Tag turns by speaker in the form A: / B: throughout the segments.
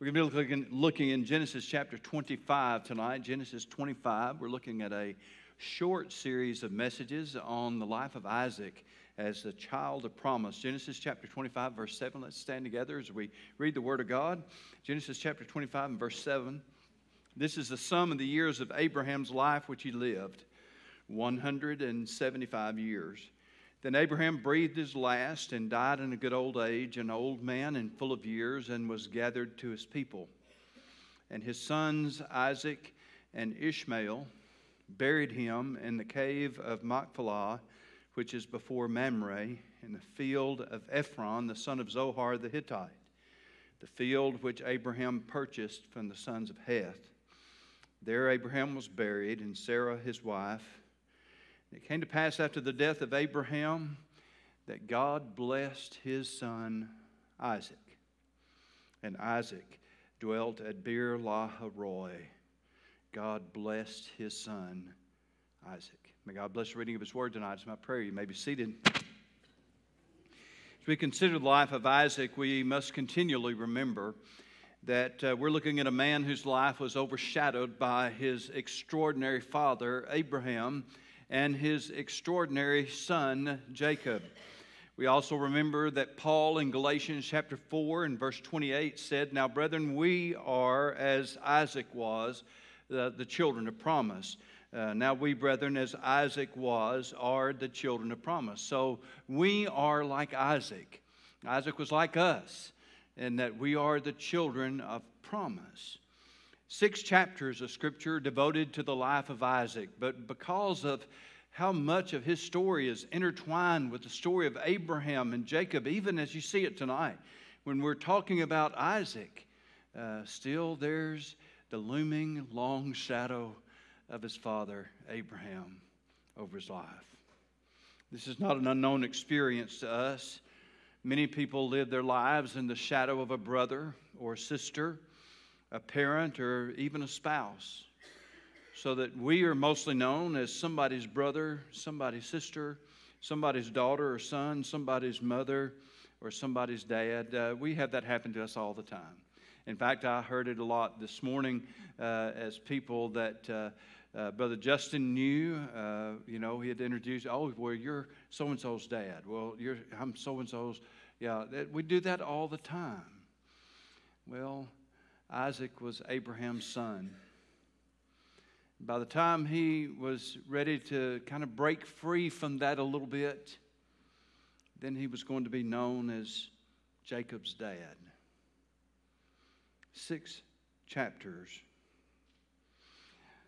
A: We're going to be looking, looking in Genesis chapter 25 tonight. Genesis 25. We're looking at a short series of messages on the life of Isaac as the child of promise. Genesis chapter 25, verse 7. Let's stand together as we read the Word of God. Genesis chapter 25 and verse 7. This is the sum of the years of Abraham's life which he lived 175 years. Then Abraham breathed his last and died in a good old age, an old man and full of years, and was gathered to his people. And his sons Isaac and Ishmael buried him in the cave of Machpelah, which is before Mamre, in the field of Ephron, the son of Zohar the Hittite, the field which Abraham purchased from the sons of Heth. There Abraham was buried, and Sarah his wife it came to pass after the death of Abraham that God blessed his son Isaac. And Isaac dwelt at Beer Lahai. God blessed his son Isaac. May God bless the reading of his word tonight. It's my prayer. You may be seated. As we consider the life of Isaac, we must continually remember that uh, we're looking at a man whose life was overshadowed by his extraordinary father, Abraham and his extraordinary son, Jacob. We also remember that Paul in Galatians chapter 4 and verse 28 said, Now, brethren, we are as Isaac was, the, the children of promise. Uh, now, we, brethren, as Isaac was, are the children of promise. So we are like Isaac. Isaac was like us, in that we are the children of promise six chapters of Scripture devoted to the life of Isaac, but because of how much of his story is intertwined with the story of Abraham and Jacob, even as you see it tonight, when we're talking about Isaac, uh, still there's the looming long shadow of his father, Abraham, over his life. This is not an unknown experience to us. Many people live their lives in the shadow of a brother or a sister a parent, or even a spouse. So that we are mostly known as somebody's brother, somebody's sister, somebody's daughter or son, somebody's mother, or somebody's dad. Uh, we have that happen to us all the time. In fact, I heard it a lot this morning uh, as people that uh, uh, Brother Justin knew. Uh, you know, he had introduced, oh, well, you're so and so's dad. Well, you're, I'm so and so's. Yeah, we do that all the time. Well, Isaac was Abraham's son. By the time he was ready to kind of break free from that a little bit, then he was going to be known as Jacob's dad. Six chapters.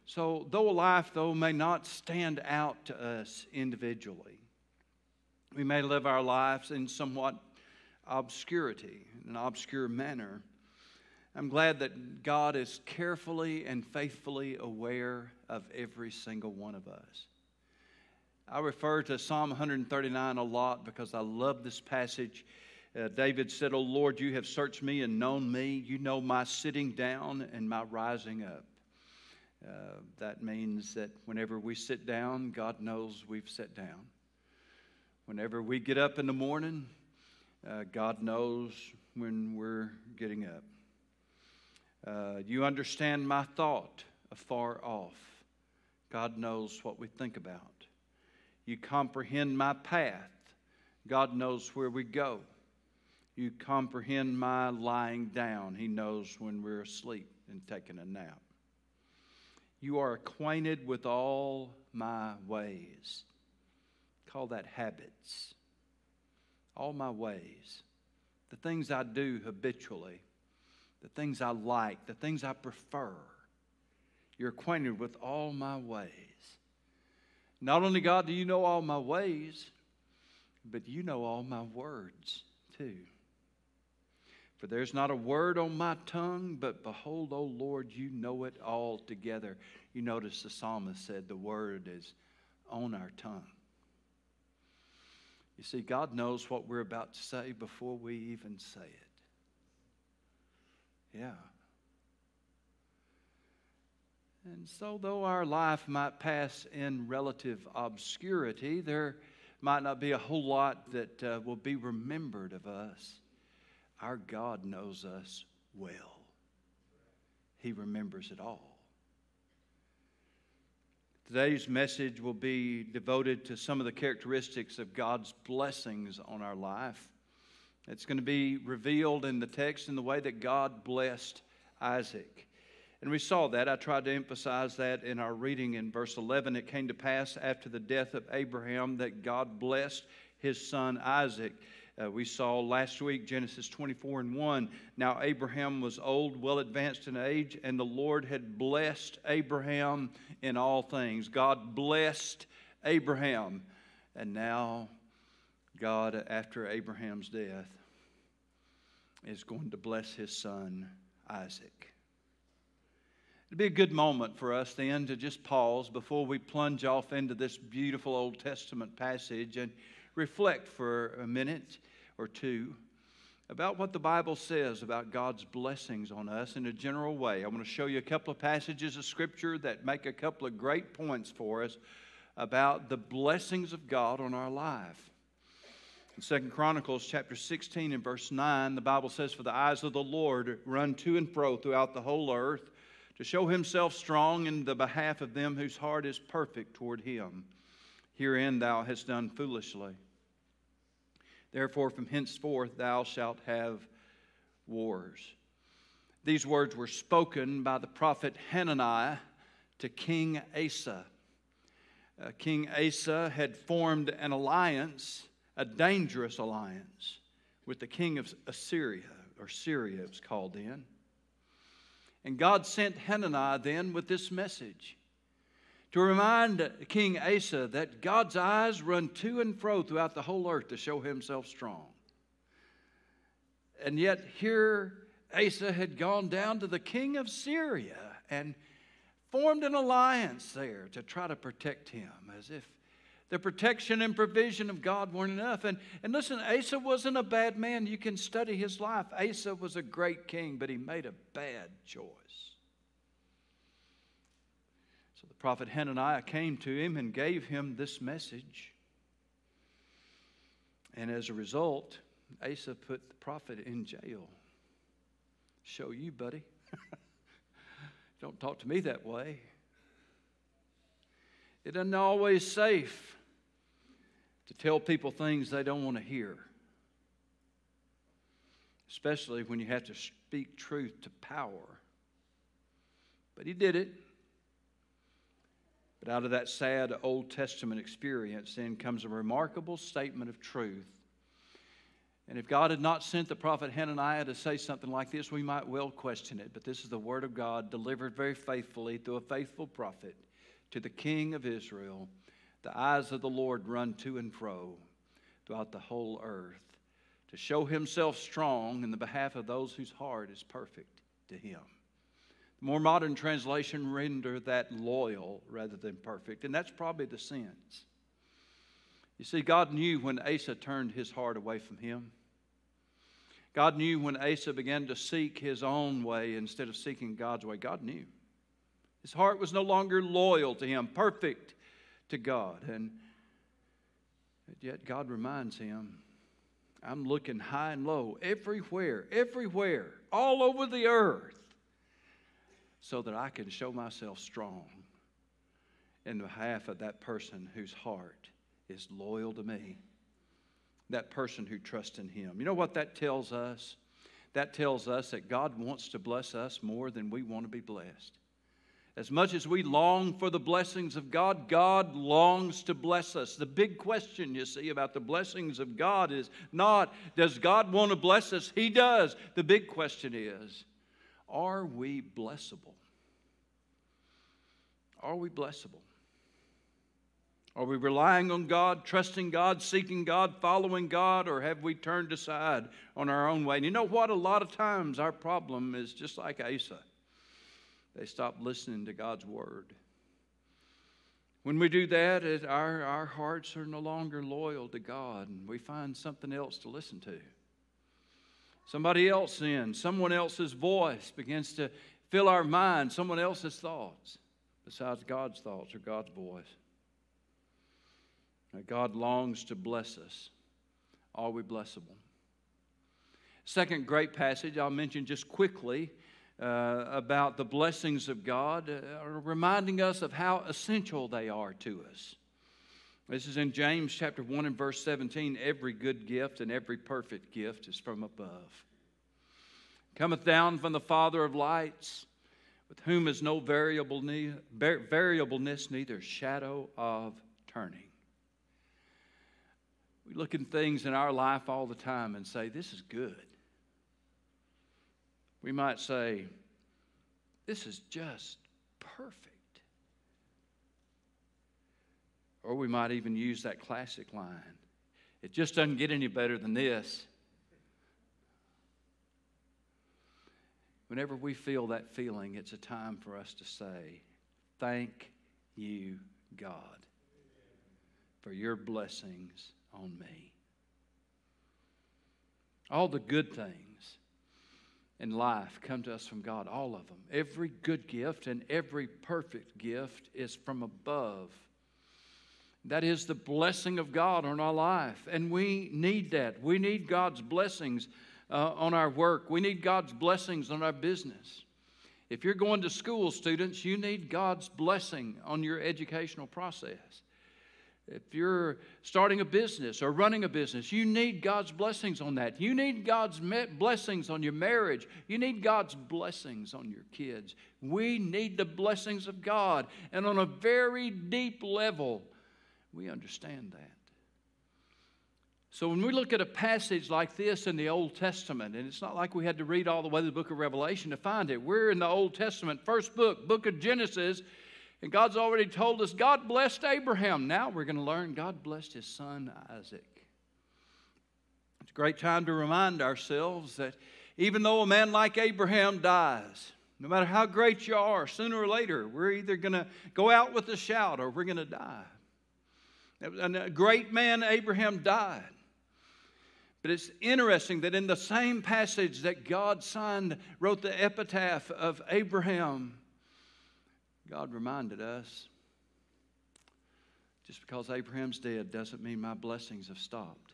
A: So, though a life, though, may not stand out to us individually, we may live our lives in somewhat obscurity, in an obscure manner. I'm glad that God is carefully and faithfully aware of every single one of us. I refer to Psalm 139 a lot because I love this passage. Uh, David said, Oh Lord, you have searched me and known me. You know my sitting down and my rising up. Uh, that means that whenever we sit down, God knows we've sat down. Whenever we get up in the morning, uh, God knows when we're getting up. Uh, you understand my thought afar off. God knows what we think about. You comprehend my path. God knows where we go. You comprehend my lying down. He knows when we're asleep and taking a nap. You are acquainted with all my ways. Call that habits. All my ways. The things I do habitually the things I like, the things I prefer. You're acquainted with all my ways. Not only, God, do you know all my ways, but you know all my words too. For there's not a word on my tongue, but behold, O Lord, you know it all together. You notice the psalmist said the word is on our tongue. You see, God knows what we're about to say before we even say it. Yeah. And so, though our life might pass in relative obscurity, there might not be a whole lot that uh, will be remembered of us. Our God knows us well. He remembers it all. Today's message will be devoted to some of the characteristics of God's blessings on our life. It's going to be revealed in the text in the way that God blessed Isaac. And we saw that. I tried to emphasize that in our reading in verse 11. It came to pass after the death of Abraham that God blessed his son Isaac. Uh, we saw last week Genesis 24 and 1. Now Abraham was old, well advanced in age, and the Lord had blessed Abraham in all things. God blessed Abraham. And now, God, after Abraham's death, is going to bless his son Isaac. It'd be a good moment for us then to just pause before we plunge off into this beautiful Old Testament passage and reflect for a minute or two about what the Bible says about God's blessings on us in a general way. I want to show you a couple of passages of Scripture that make a couple of great points for us about the blessings of God on our life. Second Chronicles chapter 16 and verse 9, the Bible says, For the eyes of the Lord run to and fro throughout the whole earth to show himself strong in the behalf of them whose heart is perfect toward him. Herein thou hast done foolishly. Therefore, from henceforth thou shalt have wars. These words were spoken by the prophet Hananiah to King Asa. Uh, King Asa had formed an alliance, a dangerous alliance, with the king of Assyria, or Syria it was called then. And God sent Hananiah then with this message to remind King Asa that God's eyes run to and fro throughout the whole earth to show himself strong. And yet, here Asa had gone down to the king of Syria and formed an alliance there to try to protect him, as if the protection and provision of God weren't enough. And, and listen, Asa wasn't a bad man. You can study his life. Asa was a great king, but he made a bad choice. So the prophet Hananiah came to him and gave him this message. And as a result, Asa put the prophet in jail. Show you, buddy. Don't talk to me that way. It isn't always safe to tell people things they don't want to hear, especially when you have to speak truth to power. But he did it. But out of that sad Old Testament experience, then comes a remarkable statement of truth. And if God had not sent the prophet Hananiah to say something like this, we might well question it. But this is the word of God delivered very faithfully through a faithful prophet to the king of Israel. The eyes of the Lord run to and fro throughout the whole earth to show himself strong in the behalf of those whose heart is perfect to him. The more modern translation render that loyal rather than perfect, and that's probably the sense. You see, God knew when Asa turned his heart away from him. God knew when Asa began to seek his own way instead of seeking God's way. God knew. His heart was no longer loyal to him, perfect to God. And yet God reminds him, I'm looking high and low, everywhere, everywhere, all over the earth so that I can show myself strong in behalf of that person whose heart is loyal to me, that person who trusts in Him. You know what that tells us? That tells us that God wants to bless us more than we want to be blessed. As much as we long for the blessings of God, God longs to bless us. The big question, you see, about the blessings of God is not, does God want to bless us? He does. The big question is, are we blessable? Are we blessable? Are we relying on God, trusting God, seeking God, following God, or have we turned aside on our own way? And you know what? A lot of times our problem is just like Asa. They stop listening to God's word. When we do that, it, our, our hearts are no longer loyal to God, and we find something else to listen to. Somebody else in, someone else's voice begins to fill our mind, someone else's thoughts besides God's thoughts or God's voice. Now, God longs to bless us. Are we blessable? Second great passage I'll mention just quickly uh, about the blessings of God, uh, reminding us of how essential they are to us. This is in James chapter 1 and verse 17. Every good gift and every perfect gift is from above. Cometh down from the Father of lights, with whom is no variable variableness, neither shadow of turning. We look at things in our life all the time and say, This is good. We might say, This is just perfect. Or we might even use that classic line it just doesn't get any better than this. Whenever we feel that feeling, it's a time for us to say, Thank you, God, for your blessings on me. All the good things in life come to us from God, all of them. Every good gift and every perfect gift is from above that is the blessing of God on our life. And we need that. We need God's blessings uh, on our work, we need God's blessings on our business. If you're going to school, students, you need God's blessing on your educational process. If you're starting a business or running a business, you need God's blessings on that. You need God's blessings on your marriage. You need God's blessings on your kids. We need the blessings of God. And on a very deep level, we understand that. So when we look at a passage like this in the Old Testament, and it's not like we had to read all the way to the book of Revelation to find it. We're in the Old Testament, first book, book of Genesis, and God's already told us God blessed Abraham. Now we're going to learn God blessed his son Isaac. It's a great time to remind ourselves that even though a man like Abraham dies, no matter how great you are, sooner or later, we're either going to go out with a shout or we're going to die. And a great man, Abraham, died. But it's interesting that in the same passage that God signed, wrote the epitaph of Abraham, God reminded us just because Abraham's dead doesn't mean my blessings have stopped.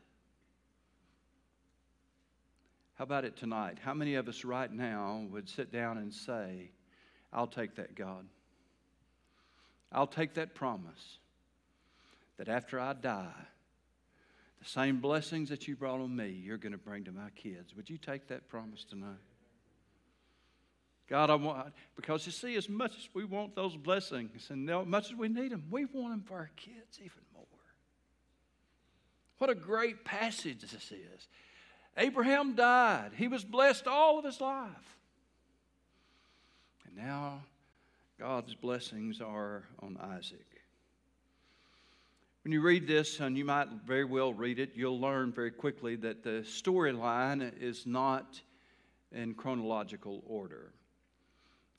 A: How about it tonight? How many of us right now would sit down and say, I'll take that, God? I'll take that promise that after I die, the same blessings that you brought on me, you're going to bring to my kids. Would you take that promise tonight? God, I want, because you see, as much as we want those blessings and as much as we need them, we want them for our kids even more. What a great passage this is. Abraham died, he was blessed all of his life. And now God's blessings are on Isaac. When you read this, and you might very well read it, you'll learn very quickly that the storyline is not in chronological order.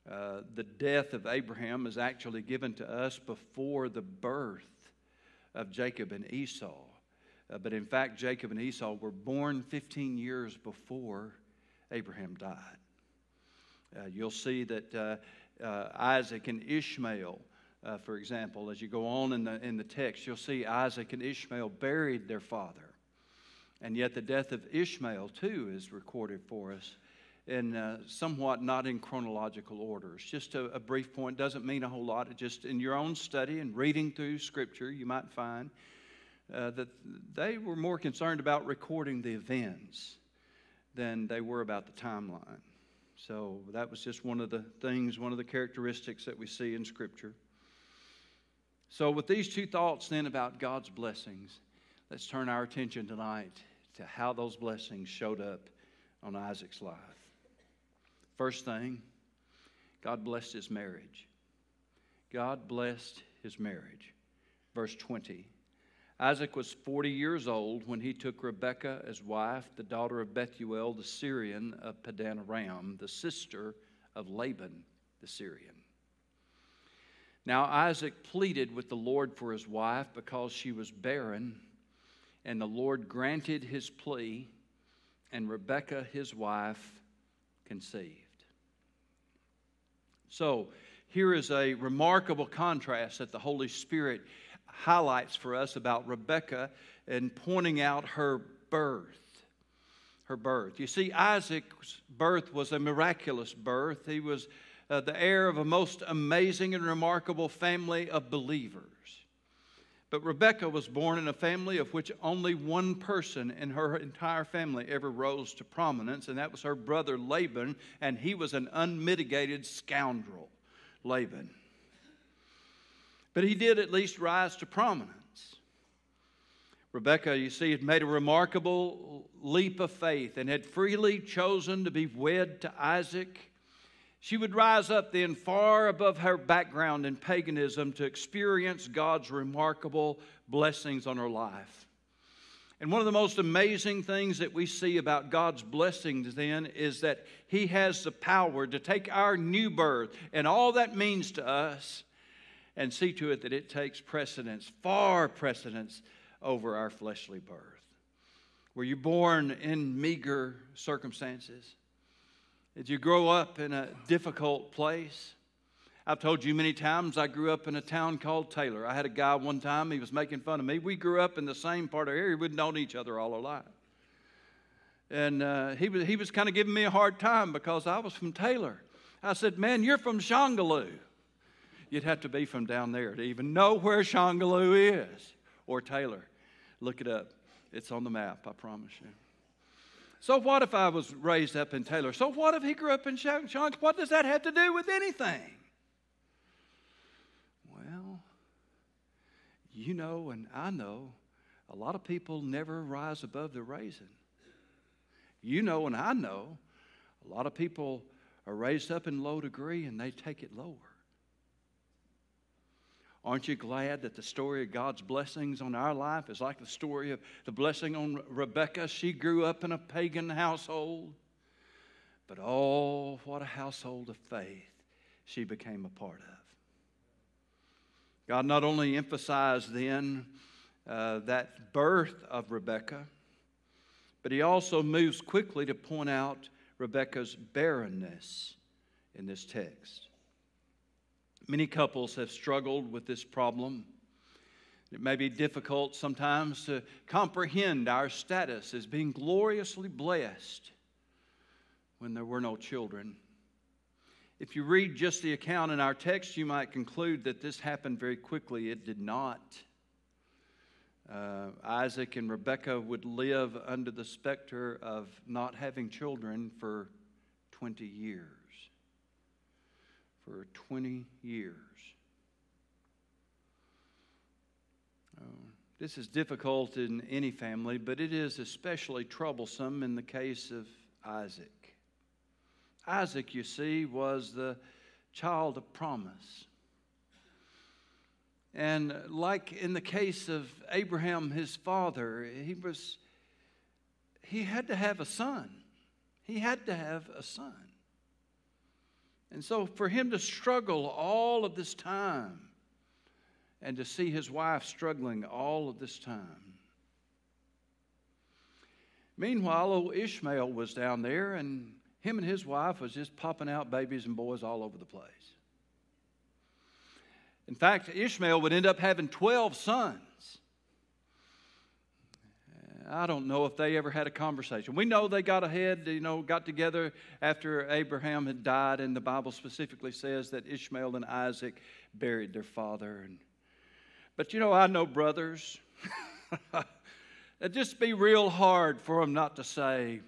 A: Uh, the death of Abraham is actually given to us before the birth of Jacob and Esau. Uh, but in fact, Jacob and Esau were born 15 years before Abraham died. Uh, you'll see that uh, uh, Isaac and Ishmael for example, as you go on in the, in the text, you'll see Isaac and Ishmael buried their father. And yet the death of Ishmael, too, is recorded for us in uh, somewhat not in chronological order. It's just a, a, brief point, doesn't mean a whole lot. It just in your own study and reading through Scripture, you might find uh, that they were more concerned about recording the events than they were about the timeline. So that was just one of the things, one of the characteristics that we see in Scripture. So, with these two thoughts then about God's blessings, let's turn our attention tonight to how those blessings showed up on Isaac's life. First thing, God blessed his marriage. God blessed his marriage. Verse 20 Isaac was 40 years old when he took Rebekah as wife, the daughter of Bethuel the Syrian of Padan Aram, the sister of Laban the Syrian. Now Isaac pleaded with the Lord for his wife because she was barren, and the Lord granted his plea, and Rebekah, his wife, conceived. So, here is a remarkable contrast that the Holy Spirit highlights for us about Rebekah and pointing out her birth. her birth. You see, Isaac's birth was a miraculous birth. He was uh, the heir of a most amazing and remarkable family of believers. But Rebekah was born in a family of which only one person in her entire family ever rose to prominence, and that was her brother Laban, and he was an unmitigated scoundrel, Laban. But he did at least rise to prominence. Rebekah, you see, had made a remarkable leap of faith and had freely chosen to be wed to Isaac. She would rise up then far above her background in paganism to experience God's remarkable blessings on her life. And one of the most amazing things that we see about God's blessings then is that He has the power to take our new birth and all that means to us and see to it that it takes precedence, far precedence over our fleshly birth. Were you born in meager circumstances? Did you grow up in a difficult place? I've told you many times I grew up in a town called Taylor. I had a guy one time, he was making fun of me. We grew up in the same part of the area, we'd known each other all our life. And uh, he was, he was kind of giving me a hard time because I was from Taylor. I said, Man, you're from Shongaloo. You'd have to be from down there to even know where Shongaloo is or Taylor. Look it up. It's on the map, I promise you. So, what if I was raised up in Taylor? So, what if he grew up in Sean? What does that have to do with anything? Well, you know, and I know, a lot of people never rise above the raising. You know, and I know, a lot of people are raised up in low degree and they take it lower. Aren't you glad that the story of God's blessings on our life is like the story of the blessing on Rebecca? She grew up in a pagan household, but oh, what a household of faith she became a part of. God not only emphasized then uh, that birth of Rebecca, but he also moves quickly to point out Rebecca's barrenness in this text. Many couples have struggled with this problem. It may be difficult sometimes to comprehend our status as being gloriously blessed when there were no children. If you read just the account in our text, you might conclude that this happened very quickly. It did not. Uh, Isaac and Rebekah would live under the specter of not having children for 20 years for 20 years. Oh, this is difficult in any family, but it is especially troublesome in the case of Isaac. Isaac, you see, was the child of promise. And like in the case of Abraham, his father, he was he had to have a son. He had to have a son. And so for him to struggle all of this time and to see his wife struggling all of this time. Meanwhile, old Ishmael was down there, and him and his wife was just popping out babies and boys all over the place. In fact, Ishmael would end up having 12 sons. I don't know if they ever had a conversation. We know they got ahead, you know, got together after Abraham had died, and the Bible specifically says that Ishmael and Isaac buried their father. And, but you know, I know brothers. It'd just be real hard for them not to say,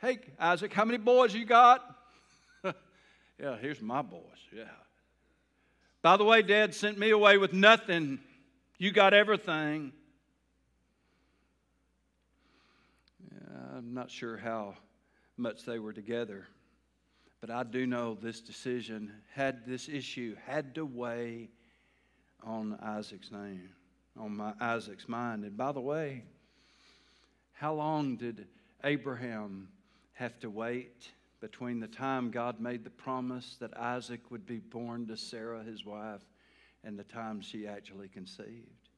A: Hey, Isaac, how many boys you got? yeah, here's my boys. Yeah. By the way, Dad sent me away with nothing. You got everything. I'm not sure how much they were together, but I do know this decision had this issue had to weigh on Isaac's name, on my Isaac's mind. And by the way, how long did Abraham have to wait between the time God made the promise that Isaac would be born to Sarah, his wife, and the time she actually conceived?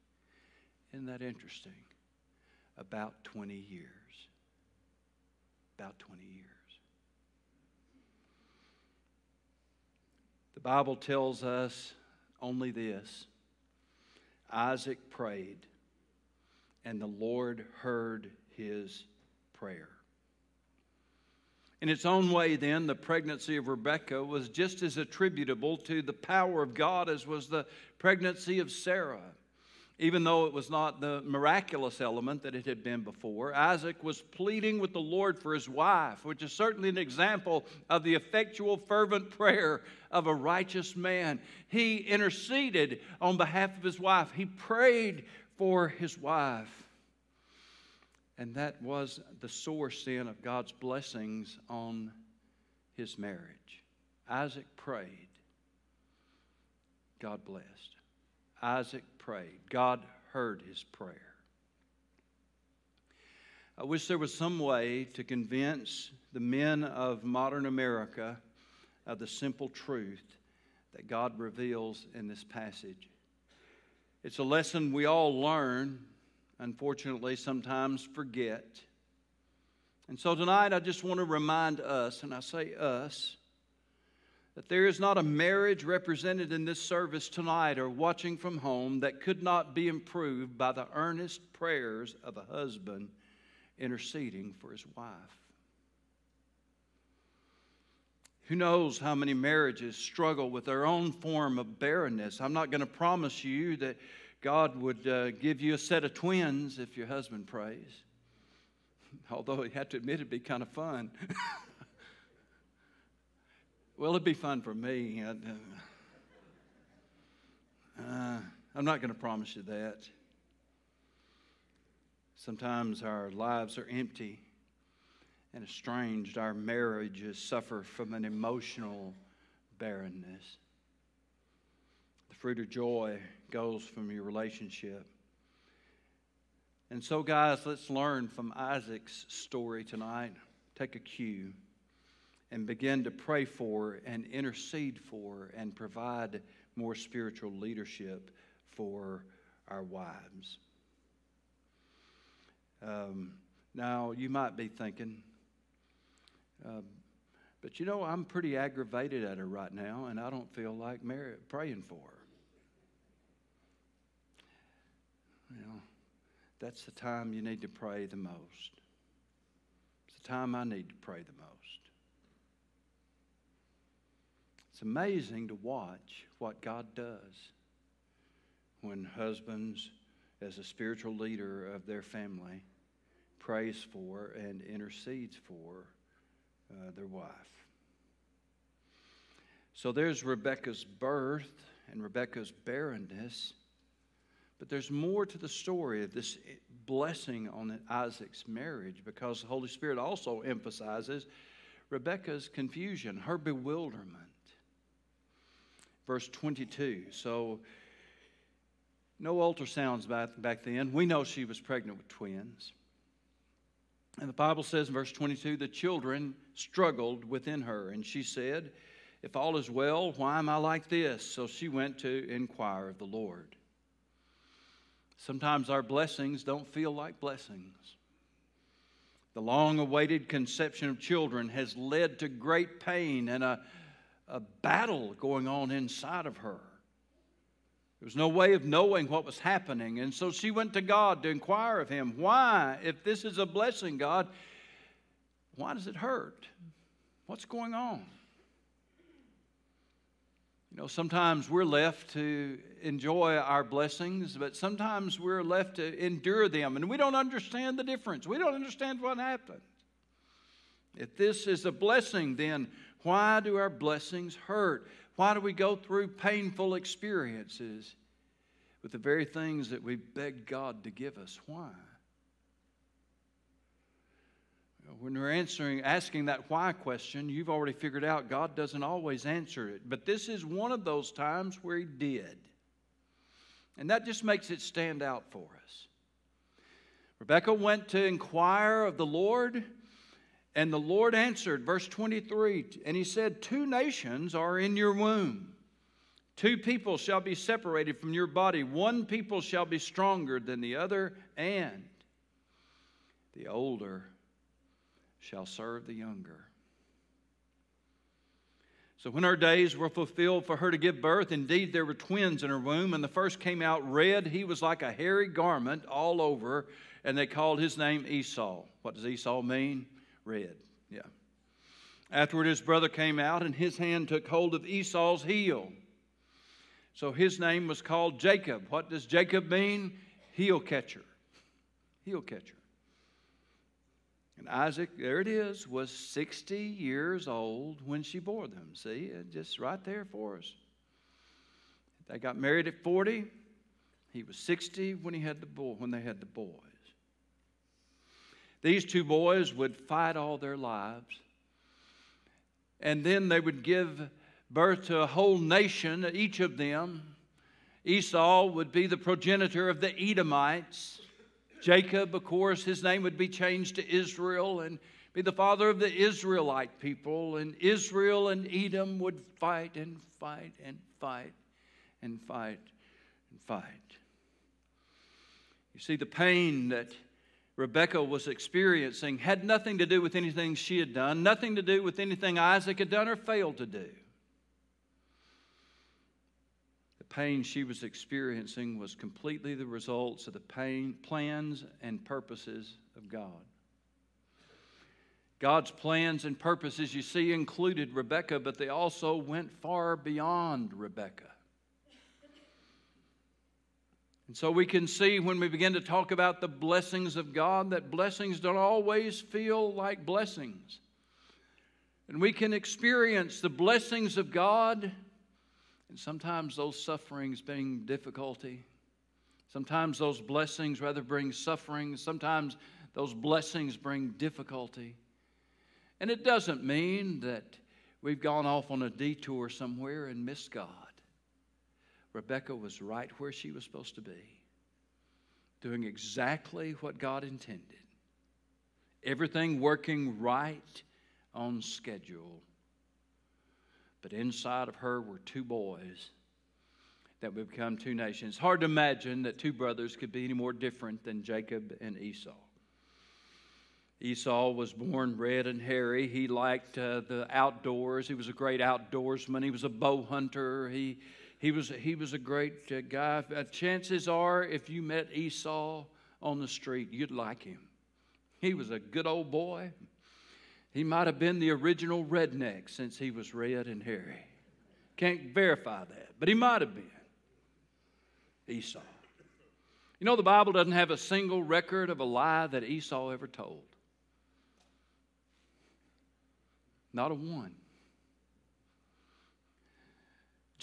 A: Isn't that interesting? About 20 years about 20 years. The Bible tells us only this Isaac prayed, and the Lord heard his prayer. In its own way, then, the pregnancy of Rebekah was just as attributable to the power of God as was the pregnancy of Sarah. Even though it was not the miraculous element that it had been before, Isaac was pleading with the Lord for his wife, which is certainly an example of the effectual, fervent prayer of a righteous man. He interceded on behalf of his wife, he prayed for his wife. And that was the source then of God's blessings on his marriage. Isaac prayed, God blessed. Isaac prayed. God heard his prayer. I wish there was some way to convince the men of modern America of the simple truth that God reveals in this passage. It's a lesson we all learn, unfortunately, sometimes forget. And so tonight, I just want to remind us, and I say us, that there is not a marriage represented in this service tonight or watching from home that could not be improved by the earnest prayers of a husband interceding for his wife. Who knows how many marriages struggle with their own form of barrenness? I'm not going to promise you that God would uh, give you a set of twins if your husband prays. Although you have to admit it'd be kind of fun. Well, it'd be fun for me. Uh, I'm not going to promise you that. Sometimes our lives are empty and estranged. Our marriages suffer from an emotional barrenness. The fruit of joy goes from your relationship. And so, guys, let's learn from Isaac's story tonight. Take a cue and begin to pray for and intercede for and provide more spiritual leadership for our wives. Um, now, you might be thinking, uh, but you know, I'm pretty aggravated at her right now, and I don't feel like praying for her. Well, that's the time you need to pray the most. It's the time I need to pray the most. It's amazing to watch what God does when husbands, as a spiritual leader of their family, prays for and intercedes for uh, their wife. So there's Rebecca's birth and Rebecca's barrenness, but there's more to the story of this blessing on Isaac's marriage because the Holy Spirit also emphasizes Rebecca's confusion, her bewilderment verse 22. So, no ultrasounds back, back then. We know she was pregnant with twins. And the Bible says in verse 22 the children struggled within her, and she said, If all is well, why am I like this? So she went to inquire of the Lord. Sometimes our blessings don't feel like blessings. The long awaited conception of children has led to great pain and a a battle going on inside of her. There was no way of knowing what was happening. And so she went to God to inquire of Him, Why, if this is a blessing, God, why does it hurt? What's going on? You know, sometimes we're left to enjoy our blessings, but sometimes we're left to endure them, and we don't understand the difference. We don't understand what happened. If this is a blessing, then why do our blessings hurt? Why do we go through painful experiences with the very things that we beg God to give us? Why? When we're answering, asking that why question, you've already figured out God doesn't always answer it. But this is one of those times where He did. And that just makes it stand out for us. Rebecca went to inquire of the Lord. And the Lord answered, verse 23, and he said, Two nations are in your womb. Two people shall be separated from your body. One people shall be stronger than the other, and the older shall serve the younger. So when her days were fulfilled for her to give birth, indeed there were twins in her womb, and the first came out red. He was like a hairy garment all over, and they called his name Esau. What does Esau mean? Red, yeah. Afterward, his brother came out, and his hand took hold of Esau's heel. So his name was called Jacob. What does Jacob mean? Heel catcher. Heel catcher. And Isaac, there it is, was 60 years old when she bore them. See, just right there for us. They got married at 40. He was 60 when he had the boy, when they had the boys. These two boys would fight all their lives. And then they would give birth to a whole nation, each of them. Esau would be the progenitor of the Edomites. Jacob, of course, his name would be changed to Israel and be the father of the Israelite people. And Israel and Edom would fight and fight and fight and fight and fight. You see, the pain that Rebecca was experiencing had nothing to do with anything she had done, nothing to do with anything Isaac had done or failed to do. The pain she was experiencing was completely the results of the pain, plans and purposes of God. God's plans and purposes, you see, included Rebecca, but they also went far beyond Rebecca. And so we can see when we begin to talk about the blessings of God that blessings don't always feel like blessings. And we can experience the blessings of God, and sometimes those sufferings bring difficulty. Sometimes those blessings rather bring suffering. Sometimes those blessings bring difficulty. And it doesn't mean that we've gone off on a detour somewhere and missed God. Rebecca was right where she was supposed to be, doing exactly what God intended. Everything working right on schedule. But inside of her were two boys that would become two nations. Hard to imagine that two brothers could be any more different than Jacob and Esau. Esau was born red and hairy. He liked uh, the outdoors. He was a great outdoorsman. He was a bow hunter. He he was, he was a great uh, guy. Uh, chances are, if you met Esau on the street, you'd like him. He was a good old boy. He might have been the original redneck since he was red and hairy. Can't verify that, but he might have been. Esau. You know, the Bible doesn't have a single record of a lie that Esau ever told. Not a one.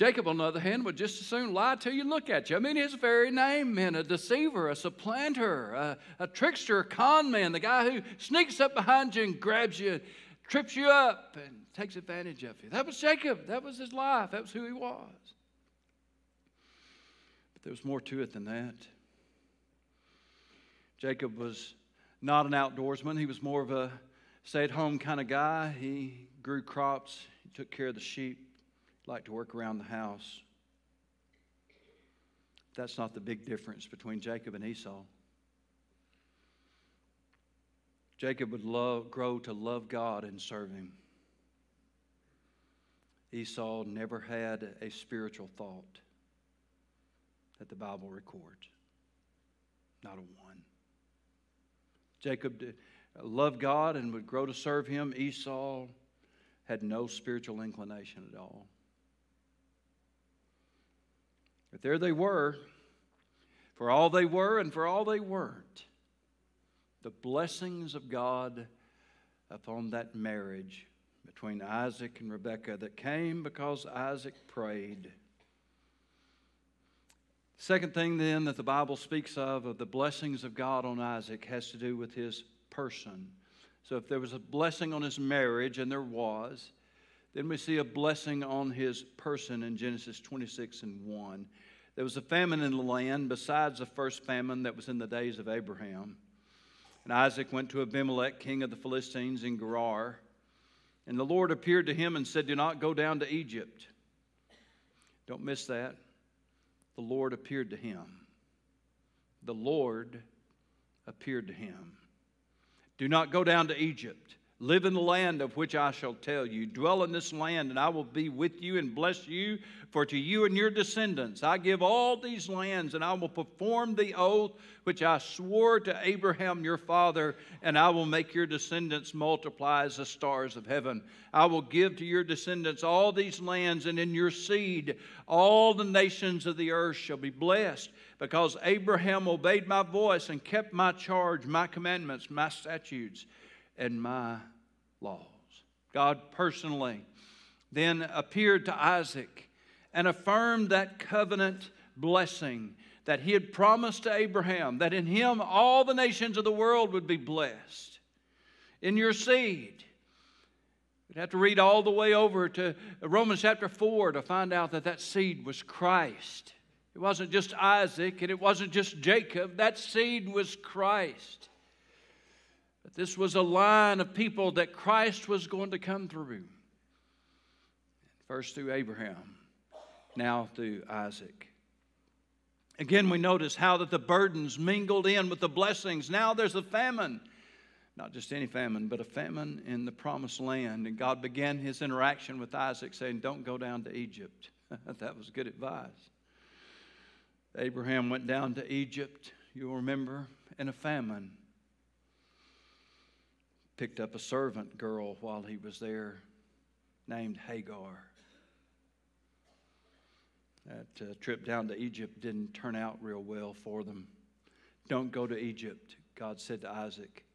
A: Jacob, on the other hand, would just as soon lie to you and look at you. I mean, his very name meant a deceiver, a supplanter, a, a trickster, a con man, the guy who sneaks up behind you and grabs you, trips you up, and takes advantage of you. That was Jacob. That was his life. That was who he was. But there was more to it than that. Jacob was not an outdoorsman, he was more of a stay at home kind of guy. He grew crops, he took care of the sheep like to work around the house. That's not the big difference between Jacob and Esau. Jacob would love, grow to love God and serve Him. Esau never had a spiritual thought that the Bible records. Not a one. Jacob loved God and would grow to serve Him. Esau had no spiritual inclination at all. But there they were, for all they were and for all they weren't. The blessings of God upon that marriage between Isaac and Rebekah that came because Isaac prayed. Second thing, then, that the Bible speaks of, of the blessings of God on Isaac, has to do with his person. So, if there was a blessing on his marriage, and there was, then we see a blessing on his person in Genesis 26 and 1. There was a famine in the land besides the first famine that was in the days of Abraham. And Isaac went to Abimelech, king of the Philistines, in Gerar. And the Lord appeared to him and said, Do not go down to Egypt. Don't miss that. The Lord appeared to him. The Lord appeared to him. Do not go down to Egypt. Live in the land of which I shall tell you. Dwell in this land, and I will be with you and bless you. For to you and your descendants I give all these lands, and I will perform the oath which I swore to Abraham your father, and I will make your descendants multiply as the stars of heaven. I will give to your descendants all these lands, and in your seed all the nations of the earth shall be blessed, because Abraham obeyed my voice and kept my charge, my commandments, my statutes and my laws. God personally then appeared to Isaac and affirmed that covenant blessing that he had promised to Abraham, that in him all the nations of the world would be blessed. In your seed. You'd have to read all the way over to Romans chapter 4 to find out that that seed was Christ. It wasn't just Isaac and it wasn't just Jacob, that seed was Christ. But this was a line of people that Christ was going to come through. First through Abraham, now through Isaac. Again, we notice how that the burdens mingled in with the blessings. Now there's a famine. Not just any famine, but a famine in the promised land. And God began his interaction with Isaac saying, Don't go down to Egypt. that was good advice. Abraham went down to Egypt, you'll remember, in a famine picked up a servant girl while he was there named Hagar. That uh, trip down to Egypt didn't turn out real well for them. Don't go to Egypt, God said to Isaac.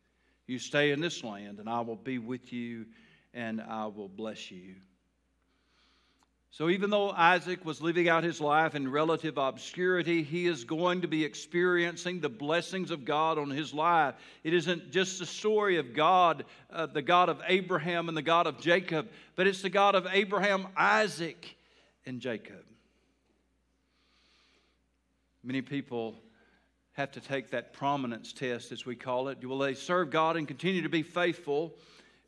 A: You stay in this land, and I will be with you, and I will bless you. So, even though Isaac was living out his life in relative obscurity, he is going to be experiencing the blessings of God on his life. It isn't just the story of God, uh, the God of Abraham and the God of Jacob, but it's the God of Abraham, Isaac, and Jacob. Many people have to take that prominence test, as we call it. Will they serve God and continue to be faithful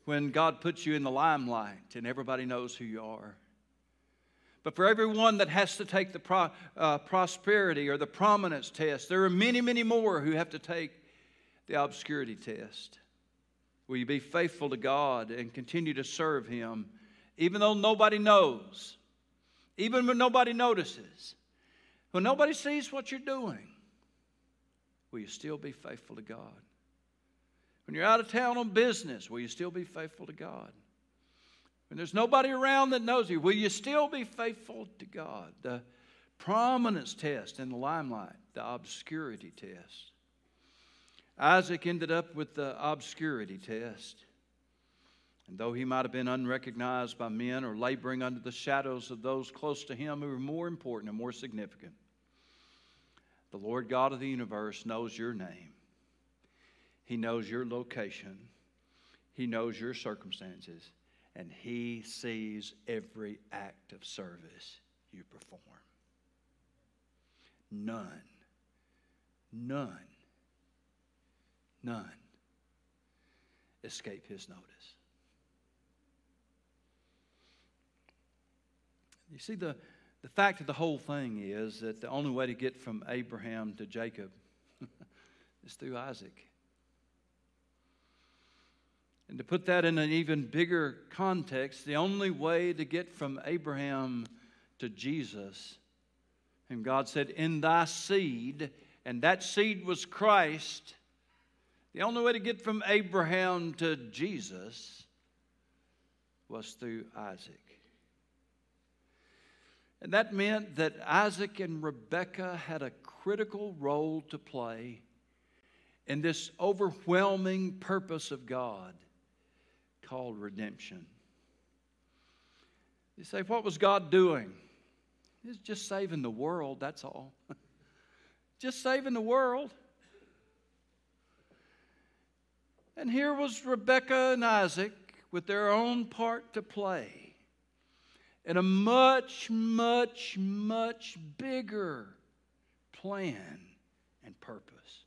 A: when God puts you in the limelight and everybody knows who you are? But for everyone that has to take the pro, uh, prosperity or the prominence test, there are many, many more who have to take the obscurity test. Will you be faithful to God and continue to serve Him, even though nobody knows, even when nobody notices, when nobody sees what you're doing? Will you still be faithful to God? When you're out of town on business, will you still be faithful to God? When there's nobody around that knows you, will you still be faithful to God? The prominence test in the limelight, the obscurity test. Isaac ended up with the obscurity test. And though he might have been unrecognized by men or laboring under the shadows of those close to him who were more important and more significant, the Lord God of the universe knows your name. He knows your location. He knows your circumstances and He sees every act of service you perform. None, none, none escape His notice. You see, the, the fact of the whole thing is that the only way to get from Abraham to Jacob is through Isaac. And to put that in an even bigger context, the only way to get from Abraham to Jesus, and God said, In thy seed, and that seed was Christ, the only way to get from Abraham to Jesus was through Isaac. And that meant that Isaac and Rebekah had a critical role to play in this overwhelming purpose of God called redemption. You say, what was God doing? He's just saving the world, that's all. just saving the world. And here was Rebekah and Isaac with their own part to play in a much, much, much bigger plan and purpose.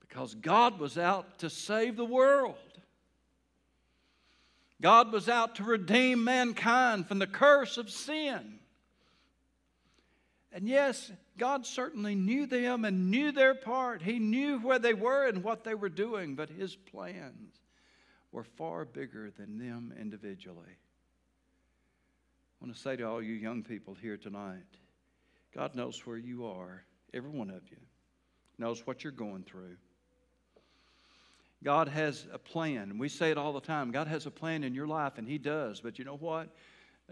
A: Because God was out to save the world. God was out to redeem mankind from the curse of sin. And yes, God certainly knew them and knew their part. He knew where they were and what they were doing, but His plans were far bigger than them individually. I want to say to all you young people here tonight God knows where you are, every one of you, knows what you're going through. God has a plan. We say it all the time God has a plan in your life, and He does. But you know what?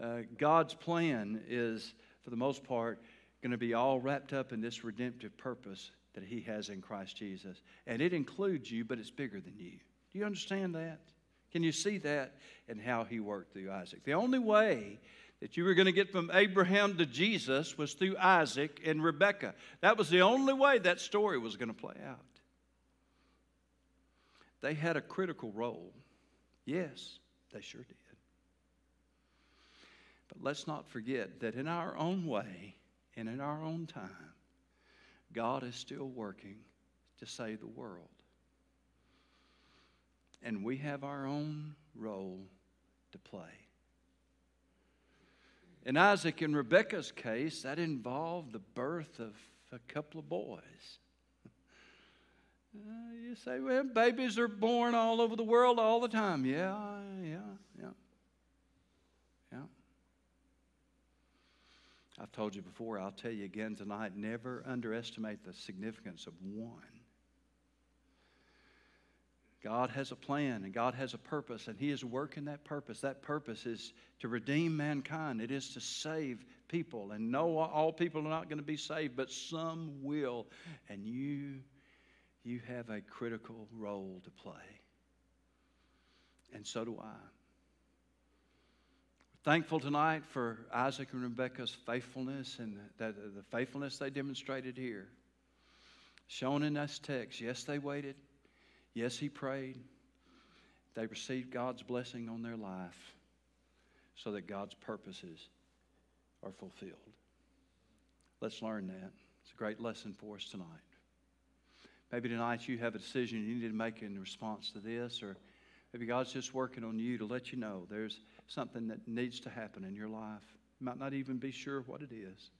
A: Uh, God's plan is, for the most part, going to be all wrapped up in this redemptive purpose that He has in Christ Jesus. And it includes you, but it's bigger than you. Do you understand that? Can you see that and how He worked through Isaac? The only way that you were going to get from Abraham to Jesus was through Isaac and Rebekah. That was the only way that story was going to play out. They had a critical role. Yes, they sure did. But let's not forget that in our own way and in our own time, God is still working to save the world. And we have our own role to play. In Isaac and Rebekah's case, that involved the birth of a couple of boys. Uh, you say, well, babies are born all over the world all the time. Yeah, yeah, yeah. Yeah. I've told you before, I'll tell you again tonight never underestimate the significance of one. God has a plan and God has a purpose, and He is working that purpose. That purpose is to redeem mankind, it is to save people. And no, all people are not going to be saved, but some will. And you you have a critical role to play. And so do I. Thankful tonight for Isaac and Rebekah's faithfulness and the, the, the faithfulness they demonstrated here. Shown in this text. Yes, they waited. Yes, he prayed. They received God's blessing on their life so that God's purposes are fulfilled. Let's learn that. It's a great lesson for us tonight. Maybe tonight you have a decision you need to make in response to this, or maybe God's just working on you to let you know there's something that needs to happen in your life. You might not even be sure what it is.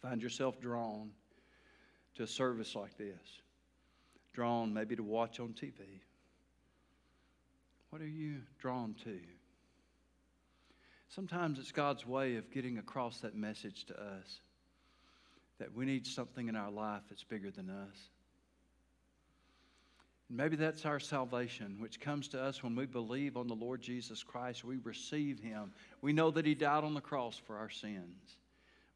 A: Find yourself drawn to a service like this, drawn maybe to watch on TV. What are you drawn to? Sometimes it's God's way of getting across that message to us that we need something in our life that's bigger than us. Maybe that's our salvation, which comes to us when we believe on the Lord Jesus Christ. We receive Him. We know that He died on the cross for our sins,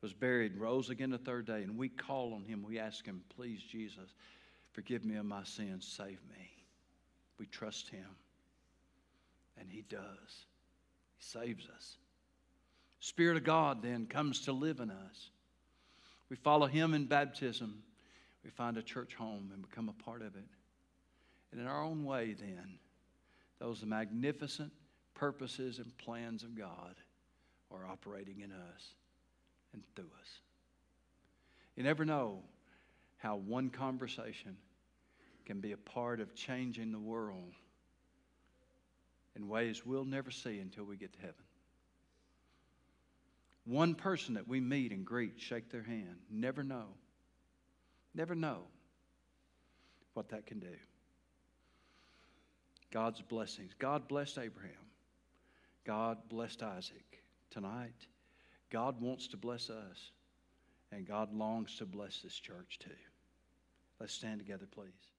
A: was buried, rose again the third day, and we call on Him. We ask Him, Please, Jesus, forgive me of my sins, save me. We trust Him, and He does. He saves us. Spirit of God then comes to live in us. We follow Him in baptism. We find a church home and become a part of it. And in our own way, then, those magnificent purposes and plans of God are operating in us and through us. You never know how one conversation can be a part of changing the world in ways we'll never see until we get to heaven. One person that we meet and greet, shake their hand. Never know. Never know what that can do. God's blessings. God blessed Abraham. God blessed Isaac. Tonight, God wants to bless us, and God longs to bless this church too. Let's stand together, please.